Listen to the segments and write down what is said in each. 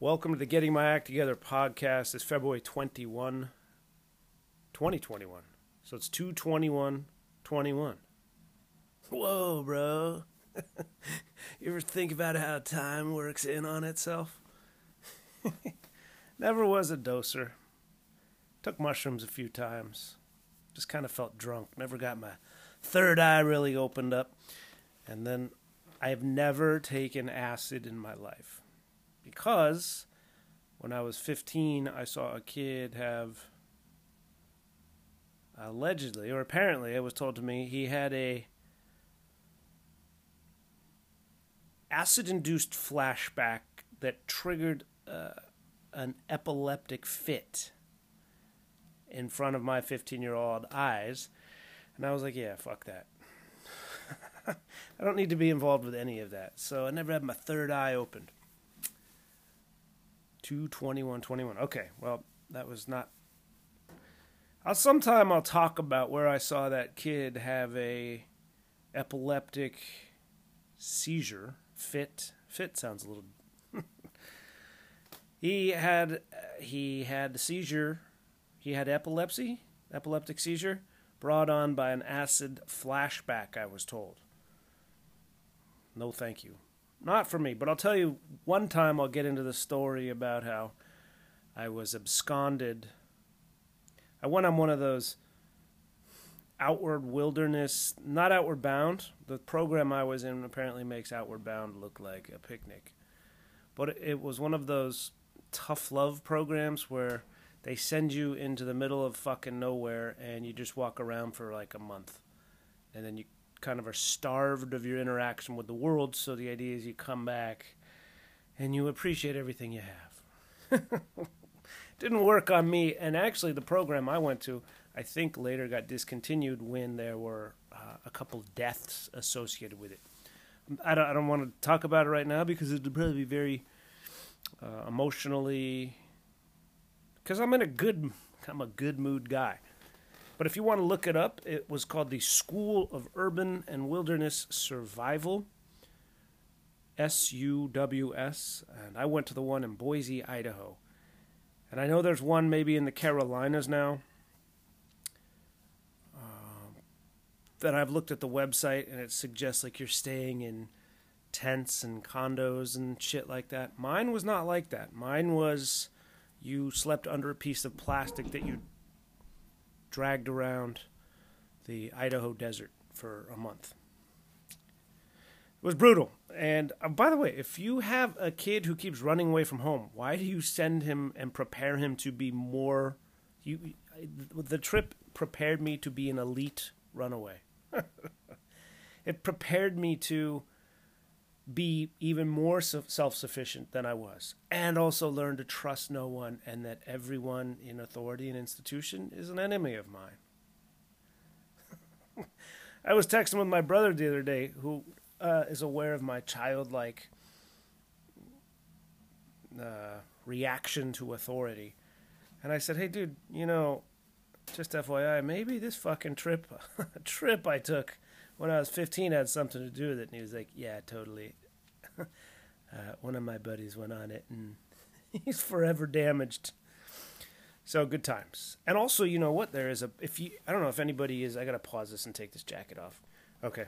Welcome to the Getting My Act Together podcast. It's February 21, 2021. So it's 221 21. Whoa, bro. you ever think about how time works in on itself? Never was a doser. Took mushrooms a few times. Just kind of felt drunk. Never got my third eye really opened up. And then I have never taken acid in my life because when I was 15, I saw a kid have allegedly or apparently it was told to me he had a acid induced flashback that triggered uh, an epileptic fit in front of my 15 year old eyes and I was like yeah fuck that I don't need to be involved with any of that. So I never had my third eye opened. 22121. Okay, well, that was not. I'll sometime I'll talk about where I saw that kid have a epileptic seizure fit. Fit sounds a little. he had he had seizure. He had epilepsy, epileptic seizure, brought on by an acid flashback. I was told. No, thank you. Not for me, but I'll tell you one time I'll get into the story about how I was absconded. I went on one of those outward wilderness, not outward bound. The program I was in apparently makes outward bound look like a picnic. But it was one of those tough love programs where they send you into the middle of fucking nowhere and you just walk around for like a month. And then you kind of are starved of your interaction with the world. So the idea is you come back and you appreciate everything you have. Didn't work on me. And actually, the program I went to, I think later got discontinued when there were uh, a couple deaths associated with it. I don't, I don't want to talk about it right now because it would probably be very uh, emotionally. Because I'm in a good, I'm a good mood guy. But if you want to look it up, it was called the School of Urban and Wilderness Survival, SUWS, and I went to the one in Boise, Idaho. And I know there's one maybe in the Carolinas now. Um, that I've looked at the website and it suggests like you're staying in tents and condos and shit like that. Mine was not like that. Mine was you slept under a piece of plastic that you dragged around the Idaho desert for a month. It was brutal. And uh, by the way, if you have a kid who keeps running away from home, why do you send him and prepare him to be more? You, the trip prepared me to be an elite runaway. it prepared me to be even more self sufficient than I was, and also learn to trust no one, and that everyone in authority and institution is an enemy of mine. I was texting with my brother the other day, who uh, is aware of my childlike uh, reaction to authority, and I said, "Hey, dude, you know, just FYI, maybe this fucking trip, trip I took." When I was 15 had something to do with it. And he was like, yeah, totally. uh, one of my buddies went on it and he's forever damaged. So good times. And also, you know what? There is a, if you, I don't know if anybody is, I got to pause this and take this jacket off. Okay.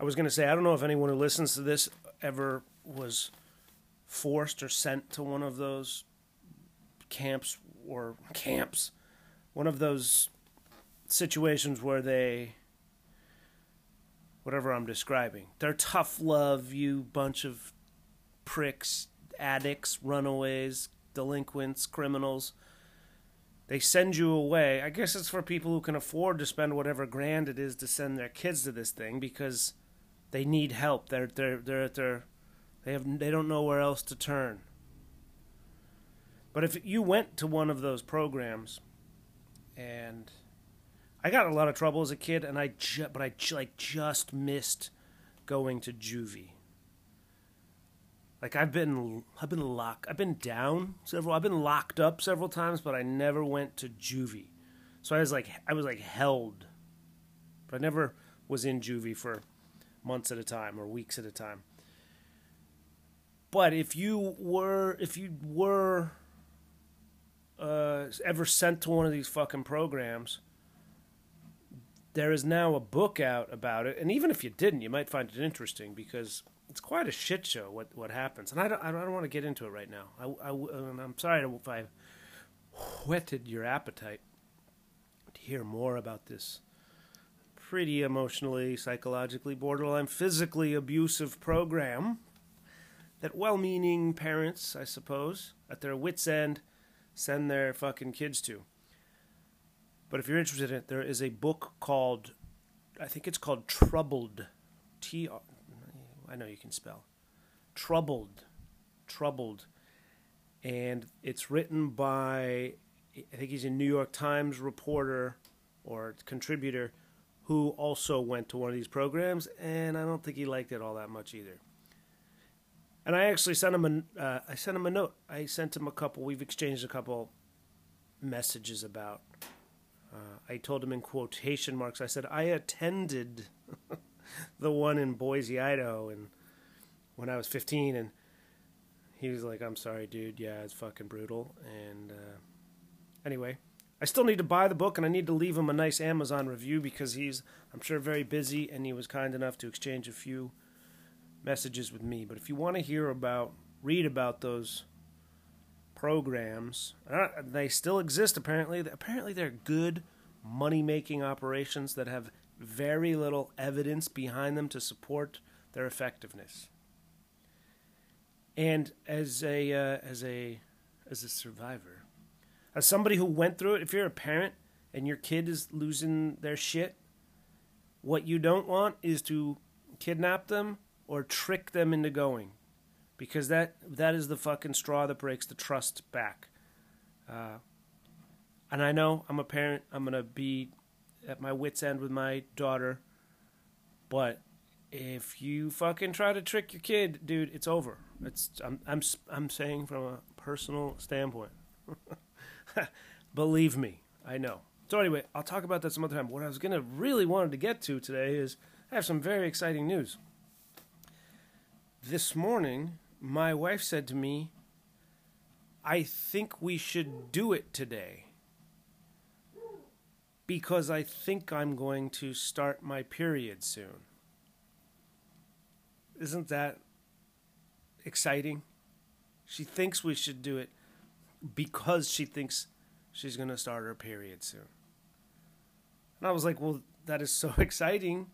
I was going to say, I don't know if anyone who listens to this ever was forced or sent to one of those camps or camps, one of those situations where they whatever I'm describing. They're tough love, you bunch of pricks, addicts, runaways, delinquents, criminals. They send you away. I guess it's for people who can afford to spend whatever grand it is to send their kids to this thing because they need help. They're they're they're they're they have they don't know where else to turn. But if you went to one of those programs and I got a lot of trouble as a kid, and I ju- but I ju- like just missed going to juvie. Like I've been I've been locked I've been down several I've been locked up several times, but I never went to juvie. So I was like I was like held, but I never was in juvie for months at a time or weeks at a time. But if you were if you were uh, ever sent to one of these fucking programs, there is now a book out about it, and even if you didn't, you might find it interesting because it's quite a shit show what what happens. And I don't I don't want to get into it right now. I, I I'm sorry if I whetted your appetite to hear more about this pretty emotionally, psychologically, borderline, physically abusive program that well meaning parents, I suppose, at their wits' end, send their fucking kids to. But if you're interested in it, there is a book called, I think it's called Troubled. T. I know you can spell. Troubled. Troubled. And it's written by, I think he's a New York Times reporter or contributor who also went to one of these programs, and I don't think he liked it all that much either. And I actually sent him a, uh, I sent him a note. I sent him a couple. We've exchanged a couple messages about. Uh, I told him in quotation marks. I said I attended the one in Boise, Idaho, and when I was 15, and he was like, "I'm sorry, dude. Yeah, it's fucking brutal." And uh, anyway, I still need to buy the book and I need to leave him a nice Amazon review because he's, I'm sure, very busy and he was kind enough to exchange a few messages with me. But if you want to hear about, read about those programs, uh, they still exist apparently. Apparently, they're good money making operations that have very little evidence behind them to support their effectiveness. And as a uh, as a as a survivor, as somebody who went through it, if you're a parent and your kid is losing their shit, what you don't want is to kidnap them or trick them into going, because that that is the fucking straw that breaks the trust back. Uh, and I know I'm a parent. I'm gonna be at my wits end with my daughter, but if you fucking try to trick your kid, dude, it's over. It's I'm I'm I'm saying from a personal standpoint. Believe me, I know. So anyway, I'll talk about that some other time. What I was gonna really wanted to get to today is I have some very exciting news. This morning, my wife said to me, I think we should do it today. Because I think I'm going to start my period soon. Isn't that exciting? She thinks we should do it because she thinks she's going to start her period soon. And I was like, well, that is so exciting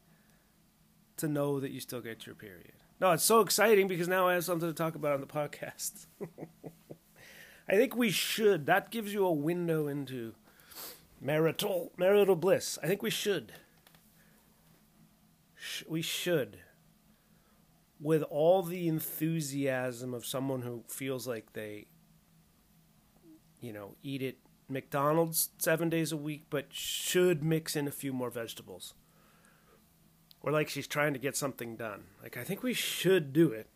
to know that you still get your period. No, it's so exciting because now I have something to talk about on the podcast. I think we should. That gives you a window into marital marital bliss. I think we should. We should. With all the enthusiasm of someone who feels like they you know, eat it McDonald's seven days a week, but should mix in a few more vegetables. Or like she's trying to get something done. Like, I think we should do it.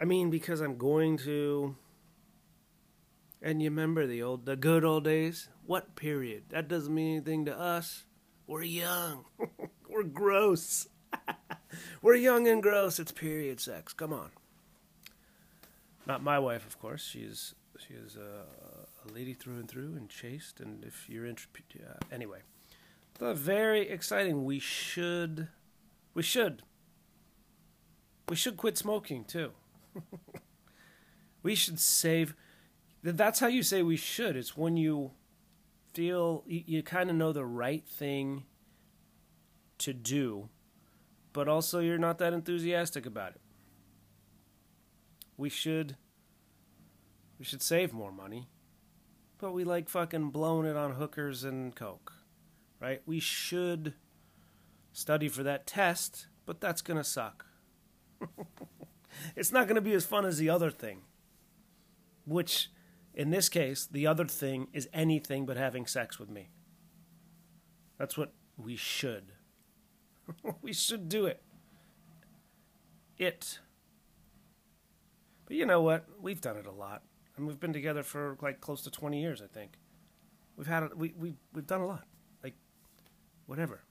I mean, because I'm going to. And you remember the old, the good old days? What period? That doesn't mean anything to us. We're young. We're gross. We're young and gross. It's period sex. Come on. Not my wife, of course. She's she is a, a lady through and through and chaste. And if you're interested, uh, anyway, but very exciting. We should, we should, we should quit smoking too. we should save. That's how you say we should. It's when you feel you, you kind of know the right thing to do, but also you're not that enthusiastic about it we should we should save more money. But we like fucking blowing it on hookers and coke. Right? We should study for that test, but that's going to suck. it's not going to be as fun as the other thing. Which in this case, the other thing is anything but having sex with me. That's what we should. we should do it. It but you know what? We've done it a lot, and we've been together for like close to twenty years. I think we've had it. We we we've done a lot. Whatever.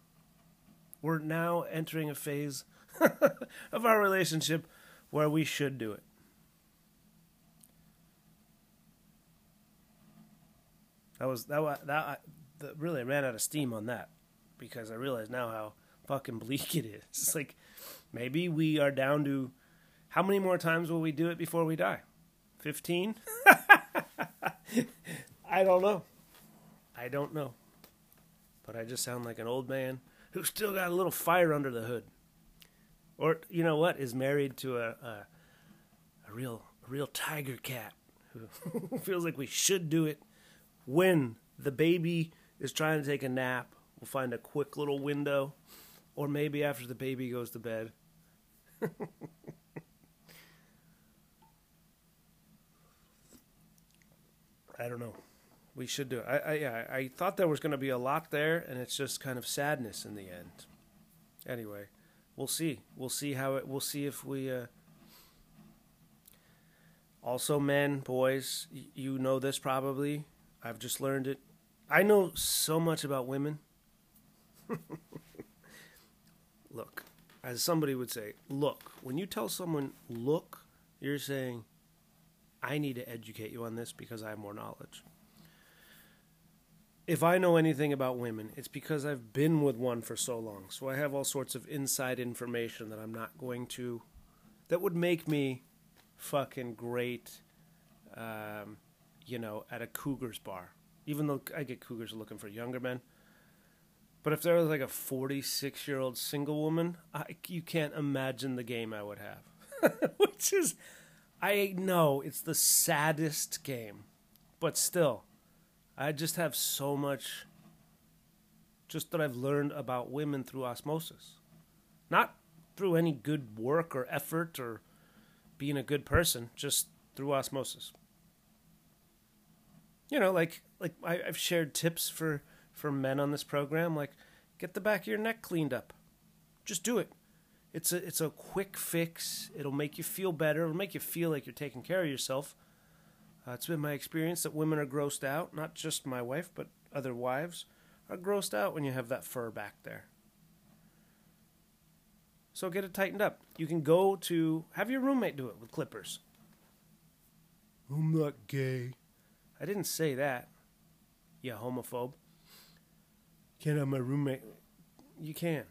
We're now entering a phase of our relationship where we should do it. That was that that I, the, really I ran out of steam on that because I realize now how fucking bleak it is. It's like maybe we are down to how many more times will we do it before we die? 15? I don't know. I don't know. But I just sound like an old man who's still got a little fire under the hood. Or you know what? Is married to a a, a real a real tiger cat who feels like we should do it when the baby is trying to take a nap. We'll find a quick little window, or maybe after the baby goes to bed. I don't know. We should do it. I, I yeah, I thought there was going to be a lot there, and it's just kind of sadness in the end. Anyway, we'll see. We'll see how it. We'll see if we. Uh... Also, men, boys, y- you know this probably. I've just learned it. I know so much about women. look, as somebody would say, look. When you tell someone look, you're saying, I need to educate you on this because I have more knowledge. If I know anything about women, it's because I've been with one for so long. So I have all sorts of inside information that I'm not going to, that would make me fucking great, um, you know, at a Cougars bar. Even though I get Cougars looking for younger men. But if there was like a 46 year old single woman, I, you can't imagine the game I would have. Which is, I know it's the saddest game, but still, I just have so much just that I've learned about women through osmosis. Not through any good work or effort or being a good person, just through osmosis. You know, like like I, I've shared tips for for men on this program, like get the back of your neck cleaned up. Just do it. It's a it's a quick fix. It'll make you feel better. It'll make you feel like you're taking care of yourself. Uh, it's been my experience that women are grossed out, not just my wife, but other wives are grossed out when you have that fur back there. So get it tightened up. You can go to have your roommate do it with clippers. I'm not gay. I didn't say that. You homophobe. Can't have my roommate. You can.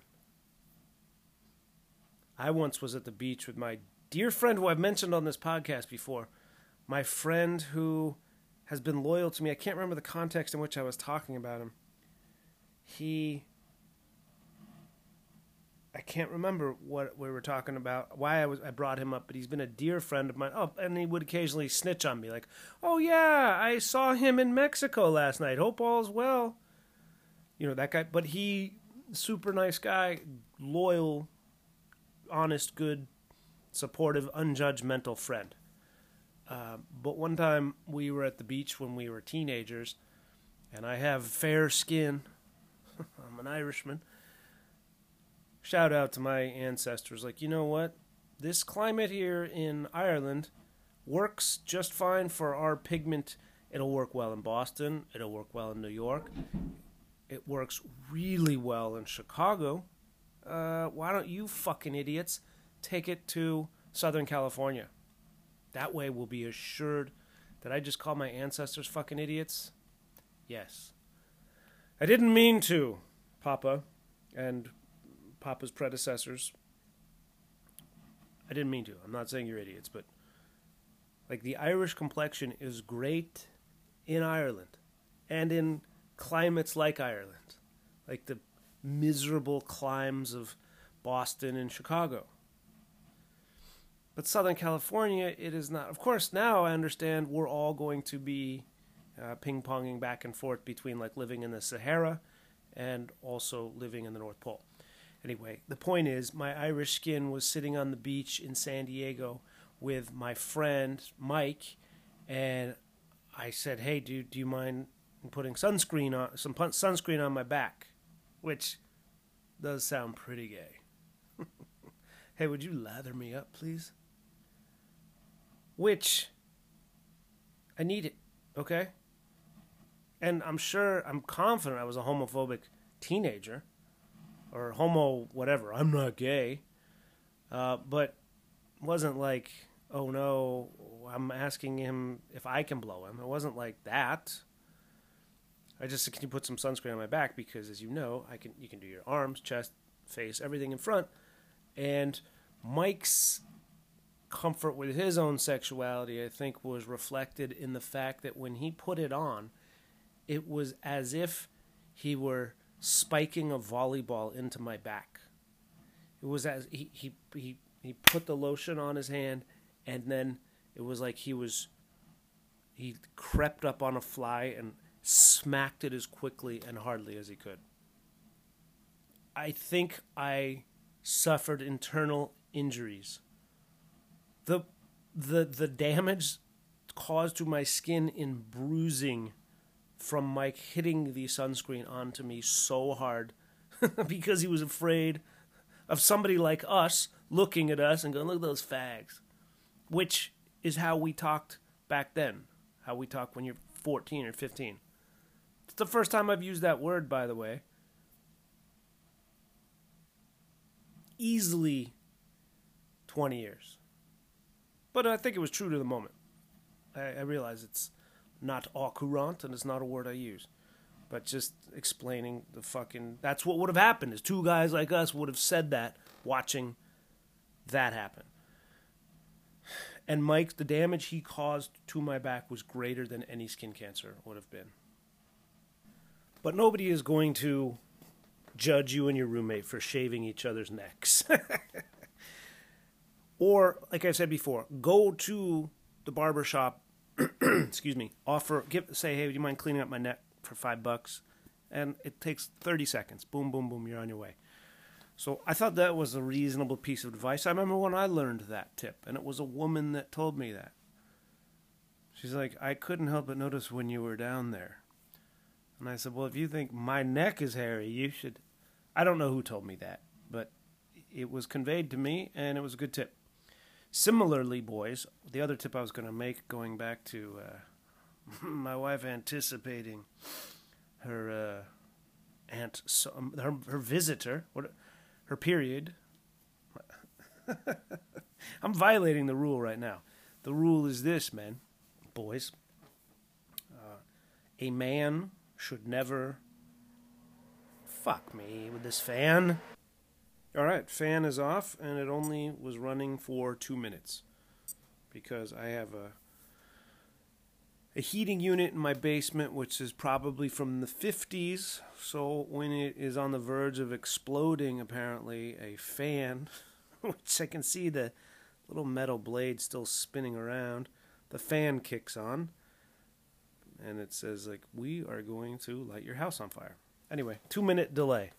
I once was at the beach with my dear friend who I've mentioned on this podcast before. My friend who has been loyal to me. I can't remember the context in which I was talking about him. He. I can't remember what we were talking about, why I was I brought him up, but he's been a dear friend of mine. Oh, and he would occasionally snitch on me, like, "Oh yeah, I saw him in Mexico last night. Hope all's well." You know that guy, but he, super nice guy, loyal, honest, good, supportive, unjudgmental friend. Uh, but one time we were at the beach when we were teenagers, and I have fair skin. I'm an Irishman. Shout out to my ancestors. Like, you know what? This climate here in Ireland works just fine for our pigment. It'll work well in Boston. It'll work well in New York. It works really well in Chicago. Uh, why don't you fucking idiots take it to Southern California? That way we'll be assured that I just call my ancestors fucking idiots. Yes. I didn't mean to, Papa, and Papa's predecessors. I didn't mean to. I'm not saying you're idiots, but like the Irish complexion is great in Ireland and in climates like Ireland, like the miserable climes of Boston and Chicago. But Southern California, it is not. Of course, now I understand we're all going to be uh, ping ponging back and forth between like living in the Sahara and also living in the North Pole. Anyway, the point is, my Irish skin was sitting on the beach in San Diego with my friend Mike, and I said, "Hey, dude, do you mind putting sunscreen on some pun- sunscreen on my back?" Which does sound pretty gay. hey, would you lather me up, please? Which I need it, okay? And I'm sure, I'm confident I was a homophobic teenager or homo whatever. I'm not gay. Uh, but wasn't like, oh no, I'm asking him if I can blow him. It wasn't like that. I just said, can you put some sunscreen on my back because, as you know, I can. You can do your arms, chest, face, everything in front. And Mike's comfort with his own sexuality, I think, was reflected in the fact that when he put it on, it was as if he were spiking a volleyball into my back. It was as he he he, he put the lotion on his hand, and then it was like he was he crept up on a fly and smacked it as quickly and hardly as he could. I think I suffered internal injuries. The the the damage caused to my skin in bruising from Mike hitting the sunscreen onto me so hard because he was afraid of somebody like us looking at us and going, look at those fags. Which is how we talked back then, how we talk when you're 14 or 15. It's the first time I've used that word, by the way. Easily 20 years. But I think it was true to the moment. I, I realize it's not au courant and it's not a word I use. But just explaining the fucking. That's what would have happened is two guys like us would have said that watching that happen. And Mike, the damage he caused to my back was greater than any skin cancer would have been. But nobody is going to judge you and your roommate for shaving each other's necks. or, like I said before, go to the barber shop, excuse me, offer, give, say, hey, would you mind cleaning up my neck for five bucks? And it takes 30 seconds. Boom, boom, boom, you're on your way. So I thought that was a reasonable piece of advice. I remember when I learned that tip, and it was a woman that told me that. She's like, I couldn't help but notice when you were down there. And I said, Well, if you think my neck is hairy, you should. I don't know who told me that, but it was conveyed to me, and it was a good tip. Similarly, boys, the other tip I was going to make, going back to uh, my wife anticipating her uh, aunt, her, her visitor, what, her period. I'm violating the rule right now. The rule is this, men, boys. Uh, a man should never. Fuck me with this fan. Alright, fan is off, and it only was running for two minutes. Because I have a a heating unit in my basement, which is probably from the 50s. So when it is on the verge of exploding, apparently, a fan, which I can see the little metal blade still spinning around, the fan kicks on and it says like we are going to light your house on fire. Anyway, two minute delay.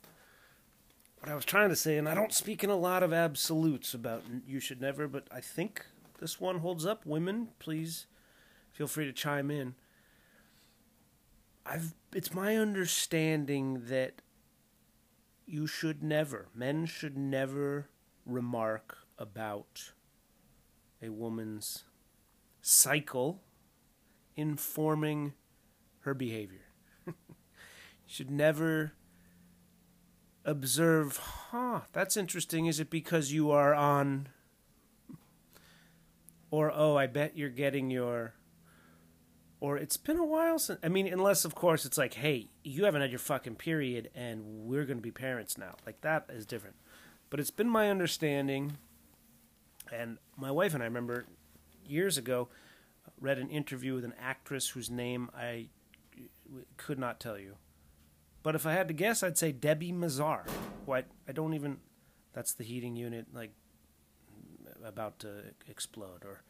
What I was trying to say, and I don't speak in a lot of absolutes about you should never, but I think this one holds up. Women, please feel free to chime in. I've it's my understanding that you should never, men should never remark about a woman's cycle informing her behavior. you should never observe, huh, that's interesting. Is it because you are on. Or, oh, I bet you're getting your. Or it's been a while since. I mean, unless, of course, it's like, hey, you haven't had your fucking period and we're going to be parents now. Like, that is different. But it's been my understanding, and my wife and I remember years ago, read an interview with an actress whose name I could not tell you. But if I had to guess, I'd say Debi Mazar. What I don't even. That's the heating unit, like about to explode, or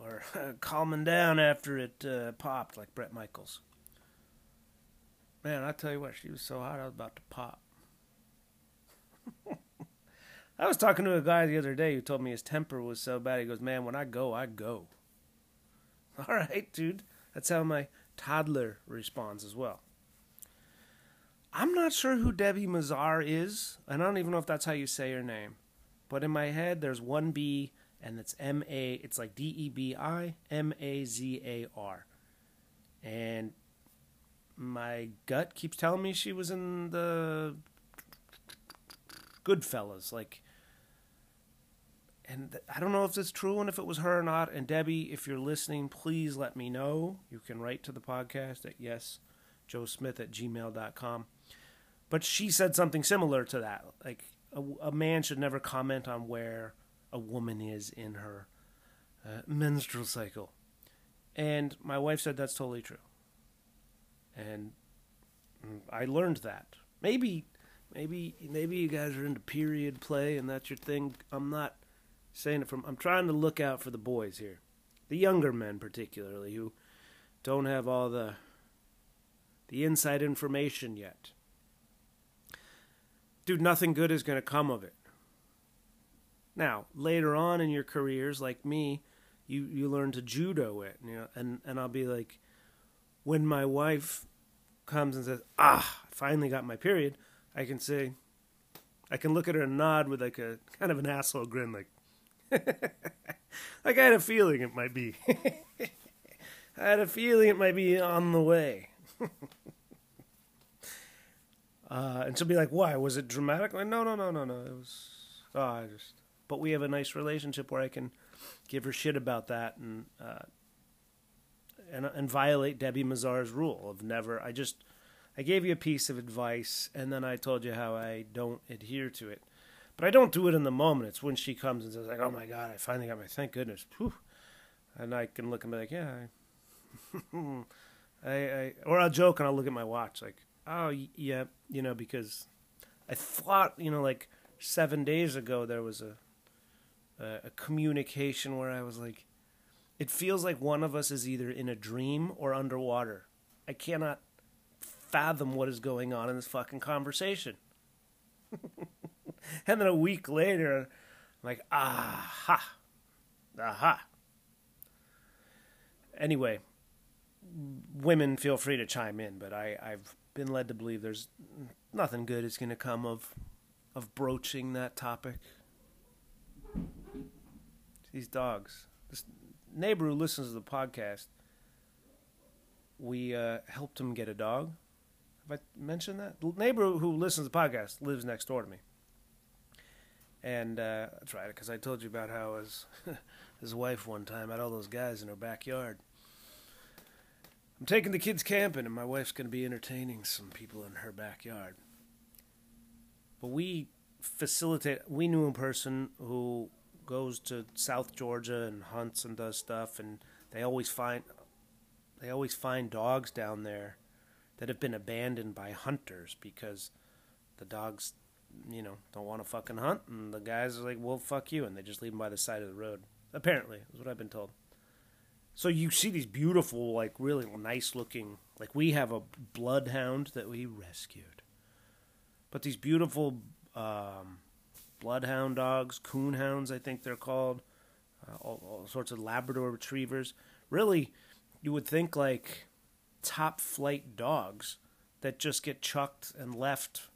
or calming down after it uh, popped, like Bret Michaels. Man, I tell you what, she was so hot, I was about to pop. I was talking to a guy the other day who told me his temper was so bad. He goes, "Man, when I go, I go." All right, dude. That's how my toddler responds as well. I'm not sure who Debi Mazar is. And I don't even know if that's how you say her name. But in my head, there's one B, and it's M A. It's like D E B I M A Z A R. And my gut keeps telling me she was in the Goodfellas. Like, and I don't know if it's true and if it was her or not. And Debi, if you're listening, please let me know. You can write to the podcast at yes, at gmail.com. But she said something similar to that. Like, a, a man should never comment on where a woman is in her uh, menstrual cycle. And my wife said that's totally true. And I learned that. Maybe, maybe, maybe you guys are into period play and that's your thing. I'm not saying it from. I'm trying to look out for the boys here, the younger men particularly, who don't have all the the inside information yet. Dude, nothing good is going to come of it. Now, later on in your careers, like me, you you learn to judo it, you know, and and I'll be like, when my wife comes and says, "Ah, I finally got my period," I can say, I can look at her and nod with like a kind of an asshole grin, like, like I had a feeling it might be. I had a feeling it might be on the way. uh, and she'll be like, "Why was it dramatic?" Like, no, no, no, no, no. It was. Oh, I just. But we have a nice relationship where I can give her shit about that and uh, and and violate Debi Mazar's rule of never. I just. I gave you a piece of advice, and then I told you how I don't adhere to it. But I don't do it in the moment. It's when she comes and says, like, "Oh my God, I finally got my thank goodness," Whew. and I can look and be like, "Yeah." I, I, I, or I'll joke and I'll look at my watch like, "Oh yeah," you know, because I thought, you know, like seven days ago there was a, a a communication where I was like, it feels like one of us is either in a dream or underwater. I cannot fathom what is going on in this fucking conversation. and then a week later, I'm like, aha, aha. Anyway, women feel free to chime in, but I, I've been led to believe there's nothing good is going to come of of broaching that topic. These dogs. This neighbor who listens to the podcast, we uh, helped him get a dog. Have I mentioned that? The neighbor who listens to the podcast lives next door to me. And uh, that's right, because I told you about how his, his wife one time had all those guys in her backyard. I'm taking the kids camping, and my wife's going to be entertaining some people in her backyard. But we facilitate, we knew a person who goes to South Georgia and hunts and does stuff, and they always find they always find dogs down there that have been abandoned by hunters because the dogs, you know, don't want to fucking hunt, and the guys are like, "Well, fuck you," and they just leave them by the side of the road. Apparently, is what I've been told. So you see these beautiful, like really nice looking, like we have a bloodhound that we rescued, but these beautiful um, bloodhound dogs, coonhounds, I think they're called, uh, all, all sorts of Labrador retrievers. Really, you would think like top flight dogs that just get chucked and left.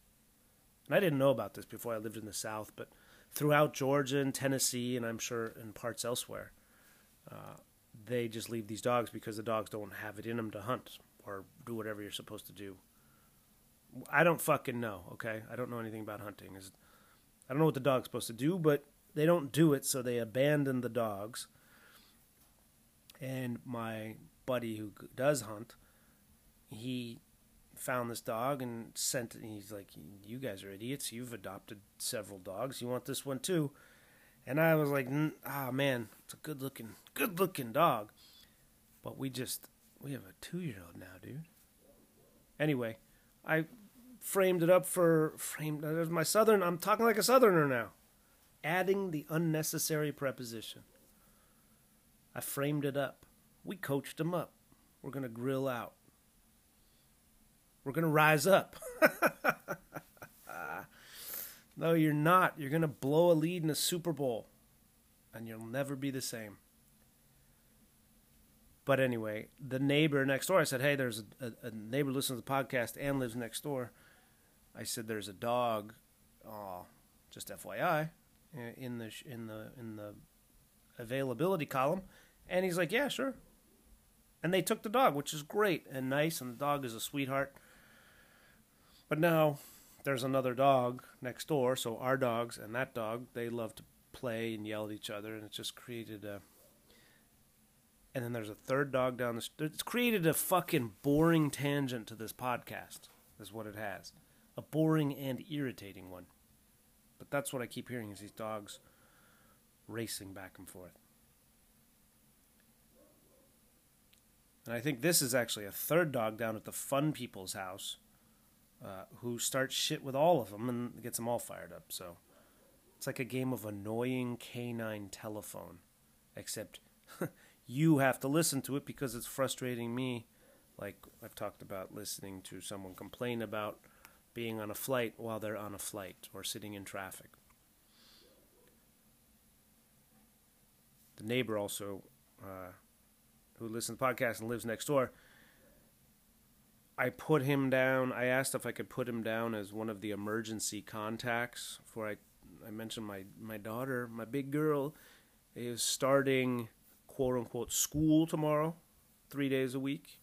And I didn't know about this before I lived in the South, but throughout Georgia and Tennessee, and I'm sure in parts elsewhere, uh, they just leave these dogs because the dogs don't have it in them to hunt or do whatever you're supposed to do. I don't fucking know, okay? I don't know anything about hunting. I don't know what the dog's supposed to do, but they don't do it, so they abandon the dogs. And my buddy who does hunt, he found this dog and sent it. He's like, "You guys are idiots. You've adopted several dogs. You want this one too?" And I was like, "Ah, oh, man, it's a good looking, good looking dog." But we just we have a two year old now, dude. Anyway, I framed it up for framed. There's my southern. I'm talking like a southerner now, adding the unnecessary preposition. I framed it up. We coached him up. We're gonna grill out. We're going to rise up. no, you're not. You're going to blow a lead in a Super Bowl, and you'll never be the same. But anyway, the neighbor next door, I said, hey, there's a, a, neighbor listens to the podcast and lives next door. I said, there's a dog, oh, just FYI, in the in the in the availability column, and he's like, yeah, sure. And they took the dog, which is great and nice, and the dog is a sweetheart. But now there's another dog next door, so our dogs and that dog, they love to play and yell at each other, and it just created a. And then there's a third dog down the street. It's created a fucking boring tangent to this podcast, is what it has. A boring and irritating one. But that's what I keep hearing is these dogs racing back and forth. And I think this is actually a third dog down at the fun people's house uh, who starts shit with all of them and gets them all fired up. So it's like a game of annoying canine telephone, except you have to listen to it because it's frustrating me. Like I've talked about listening to someone complain about being on a flight while they're on a flight or sitting in traffic. The neighbor also uh, who listens to the podcast and lives next door, I put him down. I asked if I could put him down as one of the emergency contacts. For I, I mentioned my my daughter, my big girl, is starting quote unquote school tomorrow, three days a week.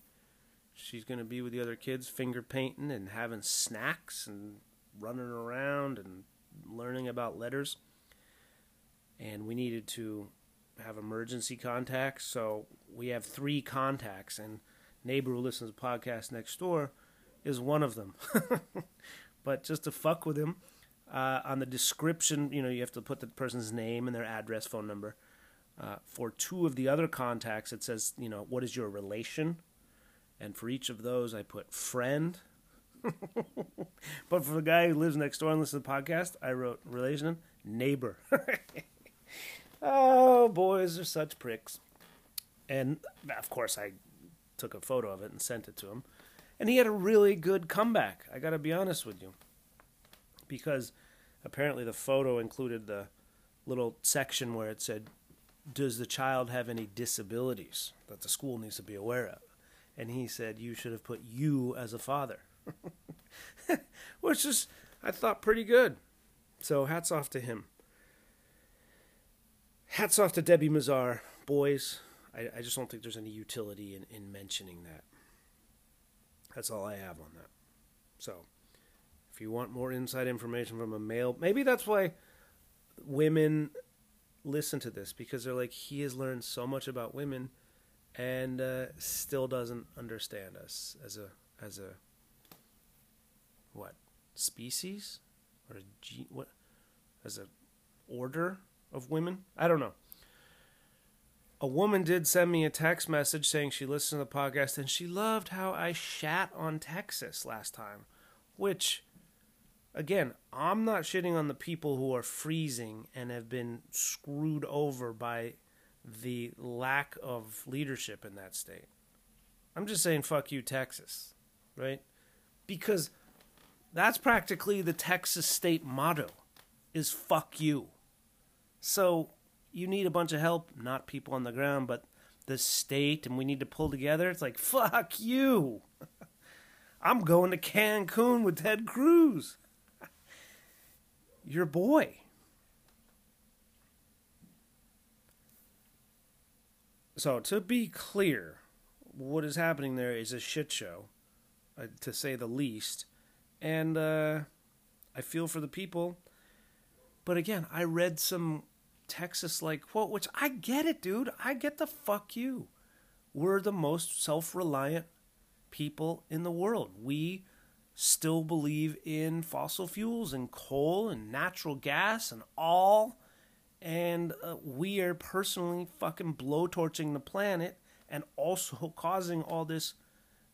She's going to be with the other kids, finger painting and having snacks and running around and learning about letters. And we needed to have emergency contacts. So we have three contacts, and neighbor who listens to podcast next door is one of them. but just to fuck with him, uh, on the description, you know, you have to put the person's name and their address, phone number. Uh, for two of the other contacts, it says, you know, what is your relation? And for each of those, I put friend. but for the guy who lives next door and listens to the podcast, I wrote relation, neighbor. Oh, boys are such pricks. And of course, I took a photo of it and sent it to him. And he had a really good comeback. I got to be honest with you. Because apparently the photo included the little section where it said, Does the child have any disabilities that the school needs to be aware of? And he said, You should have put you as a father. Which is, I thought, pretty good. So hats off to him hats off to Debi Mazar, boys. I, I just don't think there's any utility in, in mentioning that. That's all I have on that. So, if you want more inside information from a male, maybe that's why women listen to this because they're like, he has learned so much about women and uh, still doesn't understand us as a as a what species or a what as a order of women. I don't know. A woman did send me a text message saying she listened to the podcast and she loved how I shat on Texas last time, which again, I'm not shitting on the people who are freezing and have been screwed over by the lack of leadership in that state. I'm just saying, fuck you, Texas, right? Because that's practically the Texas state motto is fuck you. So you need a bunch of help, not people on the ground, but the state, and we need to pull together. It's like, fuck you. I'm going to Cancun with Ted Cruz. Your boy. So, to be clear, what is happening there is a shit show, uh, to say the least. And uh, I feel for the people. But again, I read some Texas like quote, which I get it, dude. I get the fuck you. We're the most self reliant people in the world. We still believe in fossil fuels and coal and natural gas and all. And uh, we are personally fucking blowtorching the planet and also causing all this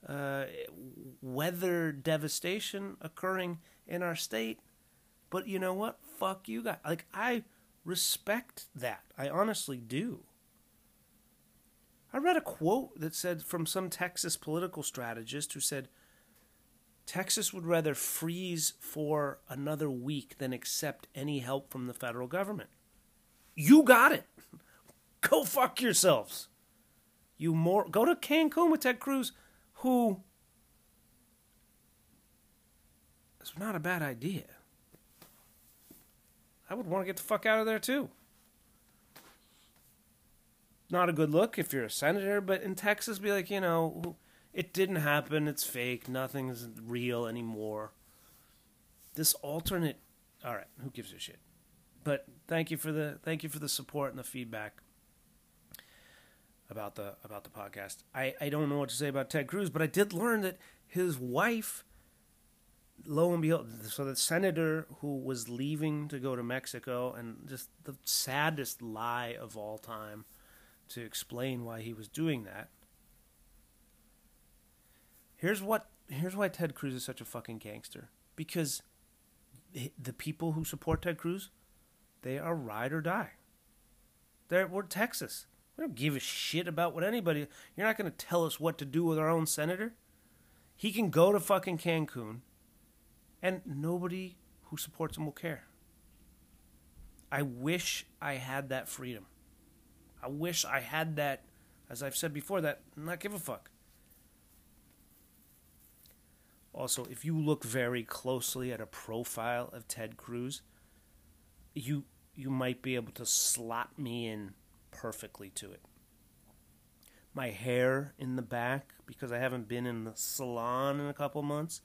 uh, weather devastation occurring in our state. But you know what? Fuck you guys. Like, I respect that. I honestly do. I read a quote that said from some Texas political strategist who said Texas would rather freeze for another week than accept any help from the federal government. You got it. Go fuck yourselves. You more go to Cancun with Ted Cruz, who it's not a bad idea. I would want to get the fuck out of there too. Not a good look if you're a senator, but in Texas, be like, you know, it didn't happen. It's fake. Nothing's real anymore. This alternate. All right, who gives a shit? But thank you for the thank you for the support and the feedback about the about the podcast. I, I don't know what to say about Ted Cruz, but I did learn that his wife, lo and behold, so the senator who was leaving to go to Mexico, and just the saddest lie of all time to explain why he was doing that. Here's what here's why Ted Cruz is such a fucking gangster. Because the people who support Ted Cruz, they are ride or die. They're, we're Texas. We don't give a shit about what anybody. You're not going to tell us what to do with our own senator. He can go to fucking Cancun, and nobody who supports him will care. I wish I had that freedom. I wish I had that, as I've said before, that not give a fuck. Also, if you look very closely at a profile of Ted Cruz, you you might be able to slot me in perfectly to it. My hair in the back, because I haven't been in the salon in a couple months,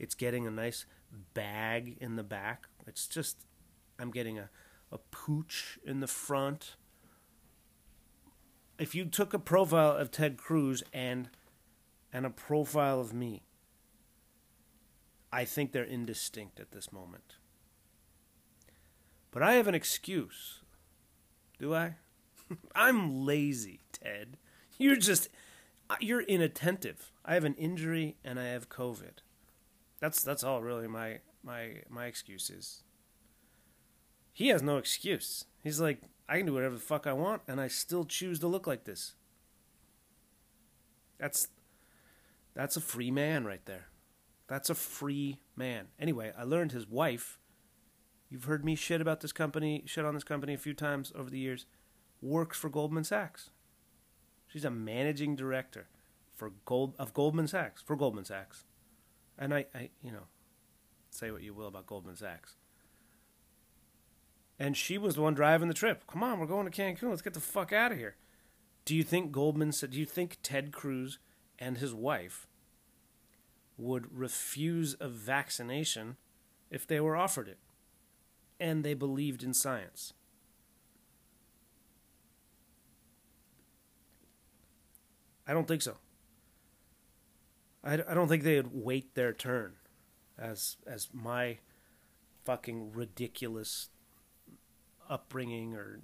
it's getting a nice bag in the back. It's just, I'm getting a, a pooch in the front. If you took a profile of Ted Cruz and and a profile of me, I think they're indistinct at this moment. But I have an excuse. Do I? I'm lazy, Ted. You're just uh, you're inattentive. I have an injury and I have COVID. That's that's all really my my my excuse is. He has no excuse. He's like, I can do whatever the fuck I want and I still choose to look like this. That's that's a free man right there. That's a free man. Anyway, I learned his wife. You've heard me shit about this company, shit on this company a few times over the years works for Goldman Sachs. She's a managing director for Gold of Goldman Sachs for Goldman Sachs. And I, I you know, say what you will about Goldman Sachs. And she was the one driving the trip. Come on, we're going to Cancun. Let's get the fuck out of here. Do you think Goldman said? Do you think Ted Cruz and his wife would refuse a vaccination if they were offered it, and they believed in science? I don't think so. I, I don't think they'd wait their turn, as as my fucking ridiculous upbringing or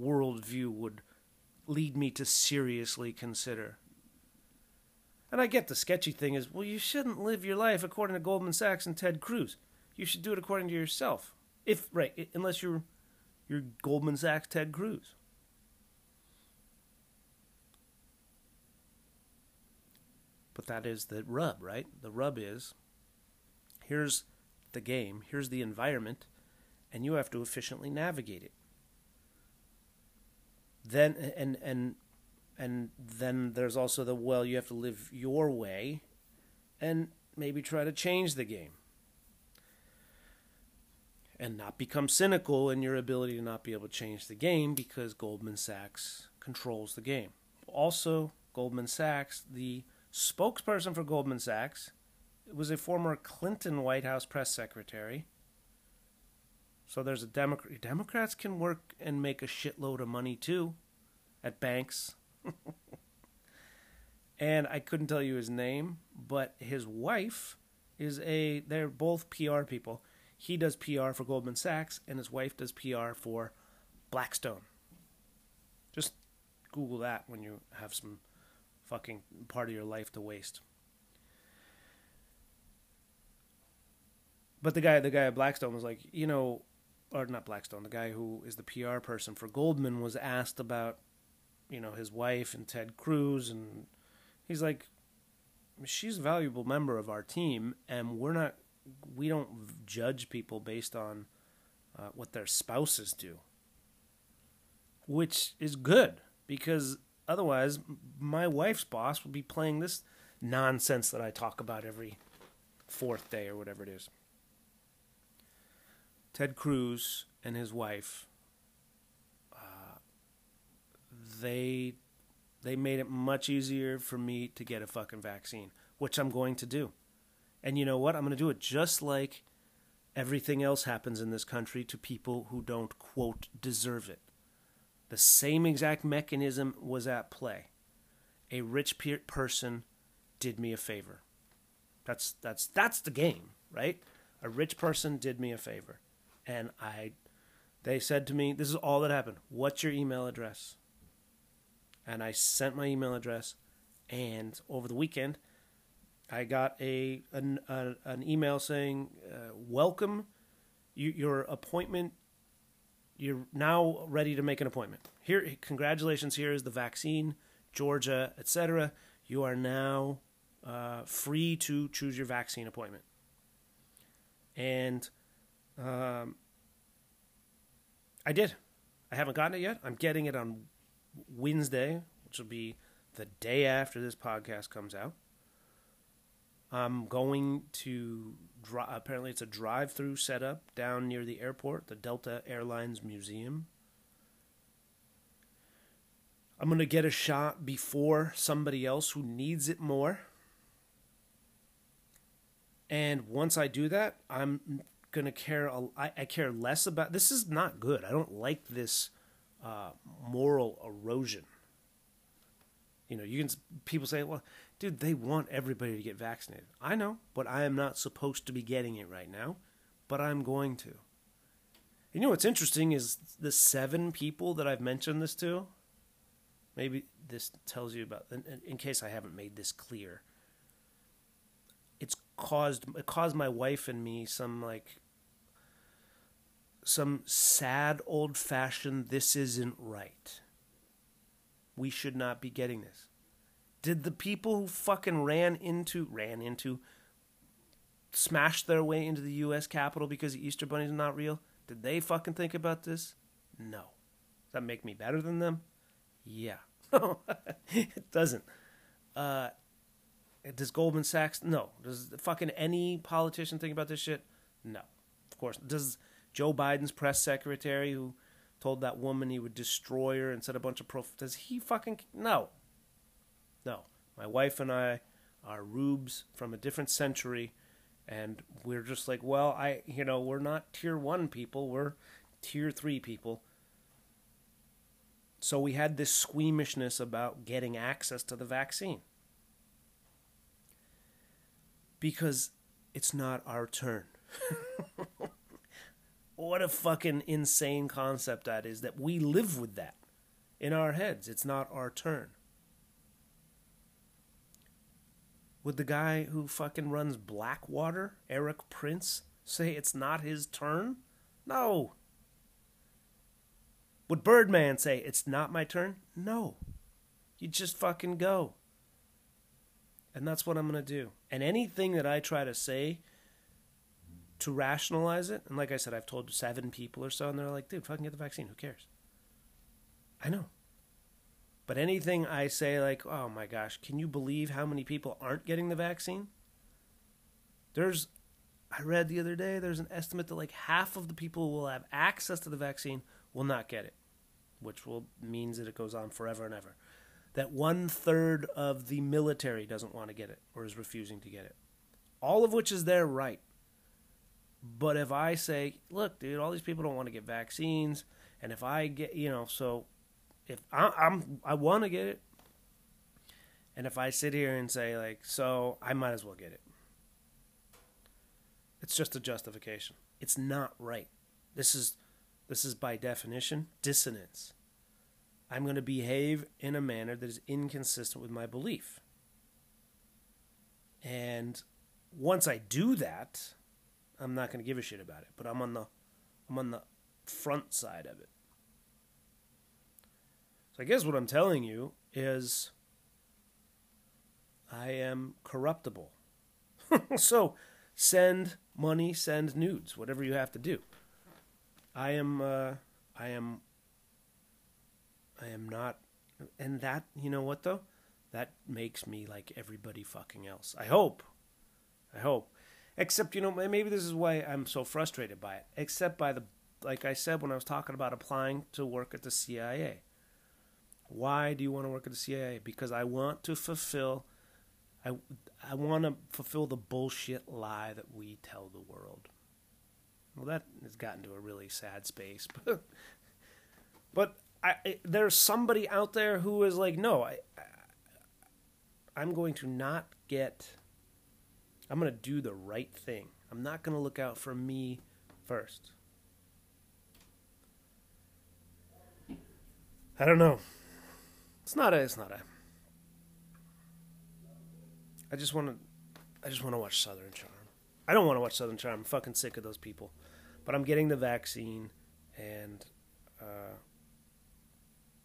worldview would lead me to seriously consider. And I get the sketchy thing is, well, you shouldn't live your life according to Goldman Sachs and Ted Cruz. You should do it according to yourself. If right, unless you're you're Goldman Sachs Ted Cruz. But that is the rub, right? The rub is here's the game, here's the environment, and you have to efficiently navigate it. Then and and and then there's also the well, you have to live your way and maybe try to change the game. And not become cynical in your ability to not be able to change the game because Goldman Sachs controls the game. Also, Goldman Sachs, the spokesperson for Goldman Sachs, was a former Clinton White House press secretary. So there's a Democrat. Democrats can work and make a shitload of money too at banks. and I couldn't tell you his name, but his wife is a. They're both PR people. He does PR for Goldman Sachs, and his wife does PR for Blackstone. Just Google that when you have some fucking part of your life to waste. But the guy, the guy at Blackstone was like, you know, or not Blackstone, the guy who is the PR person for Goldman was asked about, you know, his wife and Ted Cruz, and he's like, she's a valuable member of our team, and we're not, we don't judge people based on uh, what their spouses do, which is good because Otherwise, my wife's boss would be playing this nonsense that I talk about every fourth day or whatever it is. Ted Cruz and his wife, uh, they they made it much easier for me to get a fucking vaccine, which I'm going to do. And you know what? I'm going to do it just like Everything else happens in this country to people who don't, quote, deserve it. The same exact mechanism was at play. A rich pe- person did me a favor. That's that's that's the game, right? A rich person did me a favor, and I, they said to me, "This is all that happened. What's your email address?" And I sent my email address, and over the weekend, I got a an, a, an email saying, uh, "Welcome, you, your appointment. You're now ready to make an appointment. Here, congratulations. Here is the vaccine, Georgia, etc. You are now uh, free to choose your vaccine appointment." And um, I did. I haven't gotten it yet. I'm getting it on Wednesday, which will be the day after this podcast comes out. I'm going to dri- apparently it's a drive-through setup down near the airport, the Delta Airlines Museum. I'm going to get a shot before somebody else who needs it more. And once I do that, I'm going to care a, I, I care less about this is not good. I don't like this uh, moral erosion. You know, you can people say, "Well, dude, they want everybody to get vaccinated." I know, but I am not supposed to be getting it right now, but I'm going to. You know what's interesting is the seven people that I've mentioned this to. Maybe this tells you about, in, in case I haven't made this clear. It's caused it caused my wife and me some like some sad old fashioned this isn't right we should not be getting this. Did the people who fucking ran into ran into smashed their way into the US Capitol because the Easter Bunny's not real? Did they fucking think about this? No. Does that make me better than them? Yeah. it doesn't. Uh, does Goldman Sachs? No. Does fucking any politician think about this shit? No. Of course. Does Joe Biden's press secretary, who told that woman he would destroy her and said a bunch of prof. Does he fucking no? No. My wife and I are rubes from a different century, and we're just like, well, I, you know, we're not tier one people. We're tier three people. So we had this squeamishness about getting access to the vaccine because it's not our turn. what a fucking insane concept that is that we live with that in our heads. It's not our turn. Would the guy who fucking runs Blackwater, Erik Prince, say it's not his turn? No. Would Birdman say it's not my turn? No. You just fucking go. And that's what I'm going to do. And anything that I try to say to rationalize it. And like I said, I've told seven people or so, and they're like, dude, fucking get the vaccine. Who cares? I know. But anything I say, like, oh my gosh, can you believe how many people aren't getting the vaccine? There's, I read the other day, there's an estimate that like half of the people who will have access to the vaccine will not get it, which will means that it goes on forever and ever. That one third of the military doesn't want to get it or is refusing to get it. All of which is their right. But if I say, look, dude, all these people don't want to get vaccines, and if I get, you know, so if I, I'm, I want to get it, and if I sit here and say like, so I might as well get it, it's just a justification. It's not right. This is, this is by definition dissonance. I'm going to behave in a manner that is inconsistent with my belief. And once I do that, I'm not going to give a shit about it. But I'm on the I'm on the front side of it. So I guess what I'm telling you is I am corruptible. so send money, send nudes, whatever you have to do. I am uh, I am I am not and that you know what though? That makes me like everybody fucking else. I hope. I hope. Except, you know, maybe this is why I'm so frustrated by it. Except by the, like I said when I was talking about applying to work at the CIA. Why do you want to work at the CIA? Because I want to fulfill, I, I want to fulfill the bullshit lie that we tell the world. Well, that has gotten to a really sad space, but but I, there's somebody out there who is like, no, I, I I'm going to not get. I'm going to do the right thing. I'm not going to look out for me first. I don't know. It's not a. It's not a. I just want to. I just want to watch Southern Charm. I don't want to watch Southern Charm. I'm fucking sick of those people. But I'm getting the vaccine, and uh,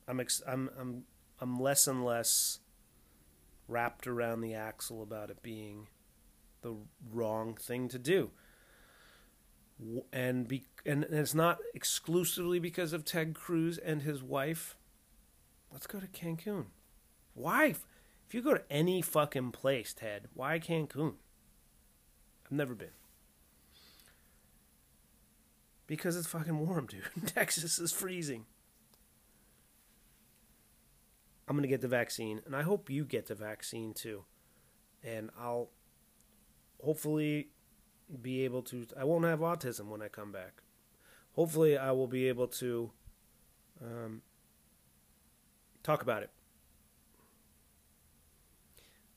I'm ex- I'm I'm I'm less and less wrapped around the axle about it being the wrong thing to do. And be and it's not exclusively because of Ted Cruz and his wife. Let's go to Cancun. Why? If you go to any fucking place, Ted, why Cancun? I've never been. Because it's fucking warm, dude. Texas is freezing. I'm going to get the vaccine, and I hope you get the vaccine too. And I'll hopefully be able to. I won't have autism when I come back. Hopefully, I will be able to um, talk about it.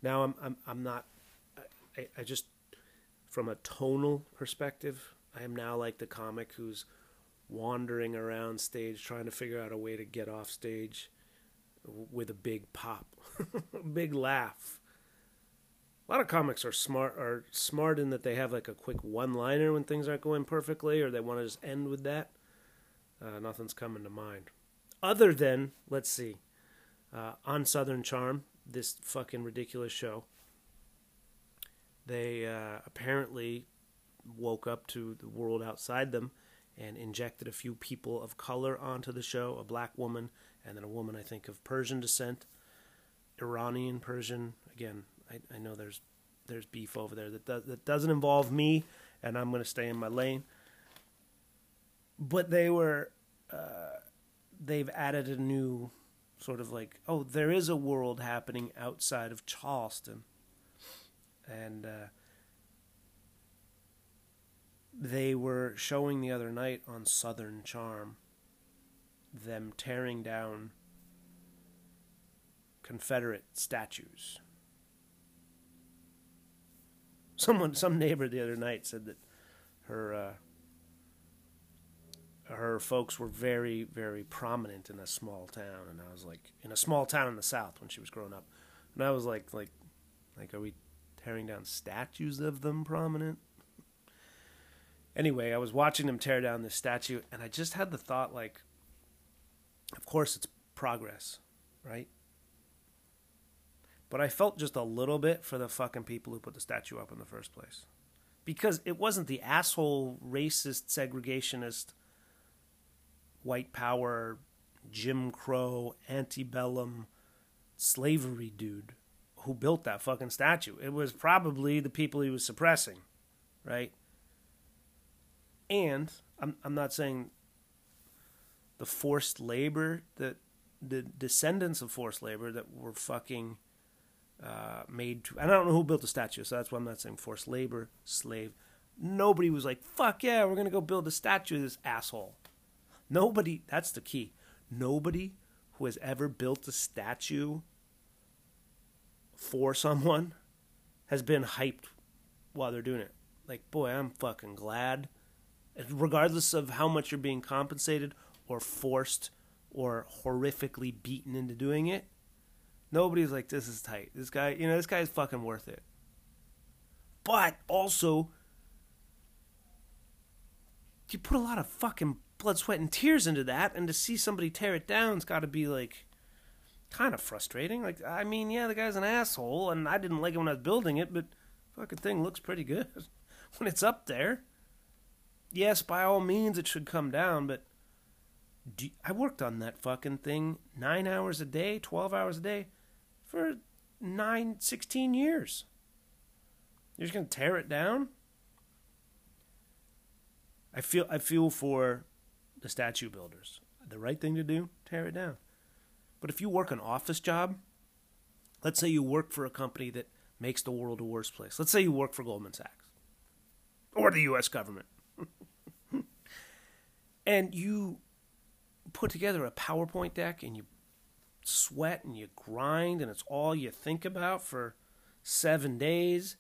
Now, I'm I'm I'm not. I, I just from a tonal perspective, I am now like the comic who's wandering around stage trying to figure out a way to get off stage with a big pop, a big laugh. A lot of comics are smart are smart in that they have like a quick one liner when things aren't going perfectly, or they want to just end with that. Uh, nothing's coming to mind, other than let's see, uh, on Southern Charm, this fucking ridiculous show. They uh, apparently woke up to the world outside them and injected a few people of color onto the show a black woman and then a woman I think of Persian descent, Iranian Persian. Again, I, I know there's there's beef over there that does, that doesn't involve me, and I'm going to stay in my lane. But they were uh, they've added a new sort of like oh there is a world happening outside of Charleston, and. Uh, they were showing the other night on Southern Charm them tearing down Confederate statues. Someone, some neighbor the other night said that her uh, her folks were very, very prominent in a small town, and I was like, in a small town in the South when she was growing up, and I was like, like, like, are we tearing down statues of them prominent? Anyway, I was watching them tear down this statue, and I just had the thought, like, of course, it's progress, right? But I felt just a little bit for the fucking people who put the statue up in the first place. Because it wasn't the asshole, racist, segregationist, white power, Jim Crow, antebellum, slavery dude who built that fucking statue. It was probably the people he was suppressing, right? And I'm I'm not saying the forced labor that the descendants of forced labor that were fucking uh, made to. and I don't know who built the statue, so that's why I'm not saying forced labor, slave. Nobody was like, "Fuck yeah, we're gonna go build a statue of this asshole." Nobody. That's the key. Nobody who has ever built a statue for someone has been hyped while they're doing it. Like, boy, I'm fucking glad. Regardless of how much you're being compensated or forced or horrifically beaten into doing it. Nobody's like, this is tight. This guy, you know, this guy's fucking worth it. But also, you put a lot of fucking blood, sweat, and tears into that, and to see somebody tear it down's got to be like kind of frustrating. Like, I mean, yeah, the guy's an asshole, and I didn't like it when I was building it, but fucking thing looks pretty good when it's up there. Yes, by all means, it should come down, but do, I worked on that fucking thing nine hours a day, 12 hours a day for nine, 16 years. You're just going to tear it down? I feel I feel for the statue builders. The right thing to do, tear it down. But if you work an office job, let's say you work for a company that makes the world a worse place. Let's say you work for Goldman Sachs or the US government. and you put together a PowerPoint deck and you sweat and you grind and it's all you think about for seven days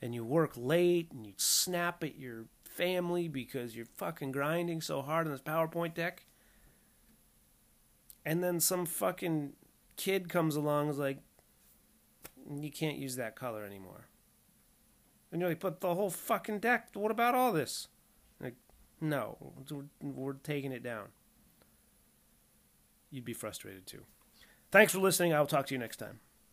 and you work late and you snap at your family because you're fucking grinding so hard on this PowerPoint deck. And then some fucking kid comes along is like, you can't use that color anymore. And you're like, but the whole fucking deck, what about all this? Like, no, we're taking it down. You'd be frustrated too. Thanks for listening. I will talk to you next time.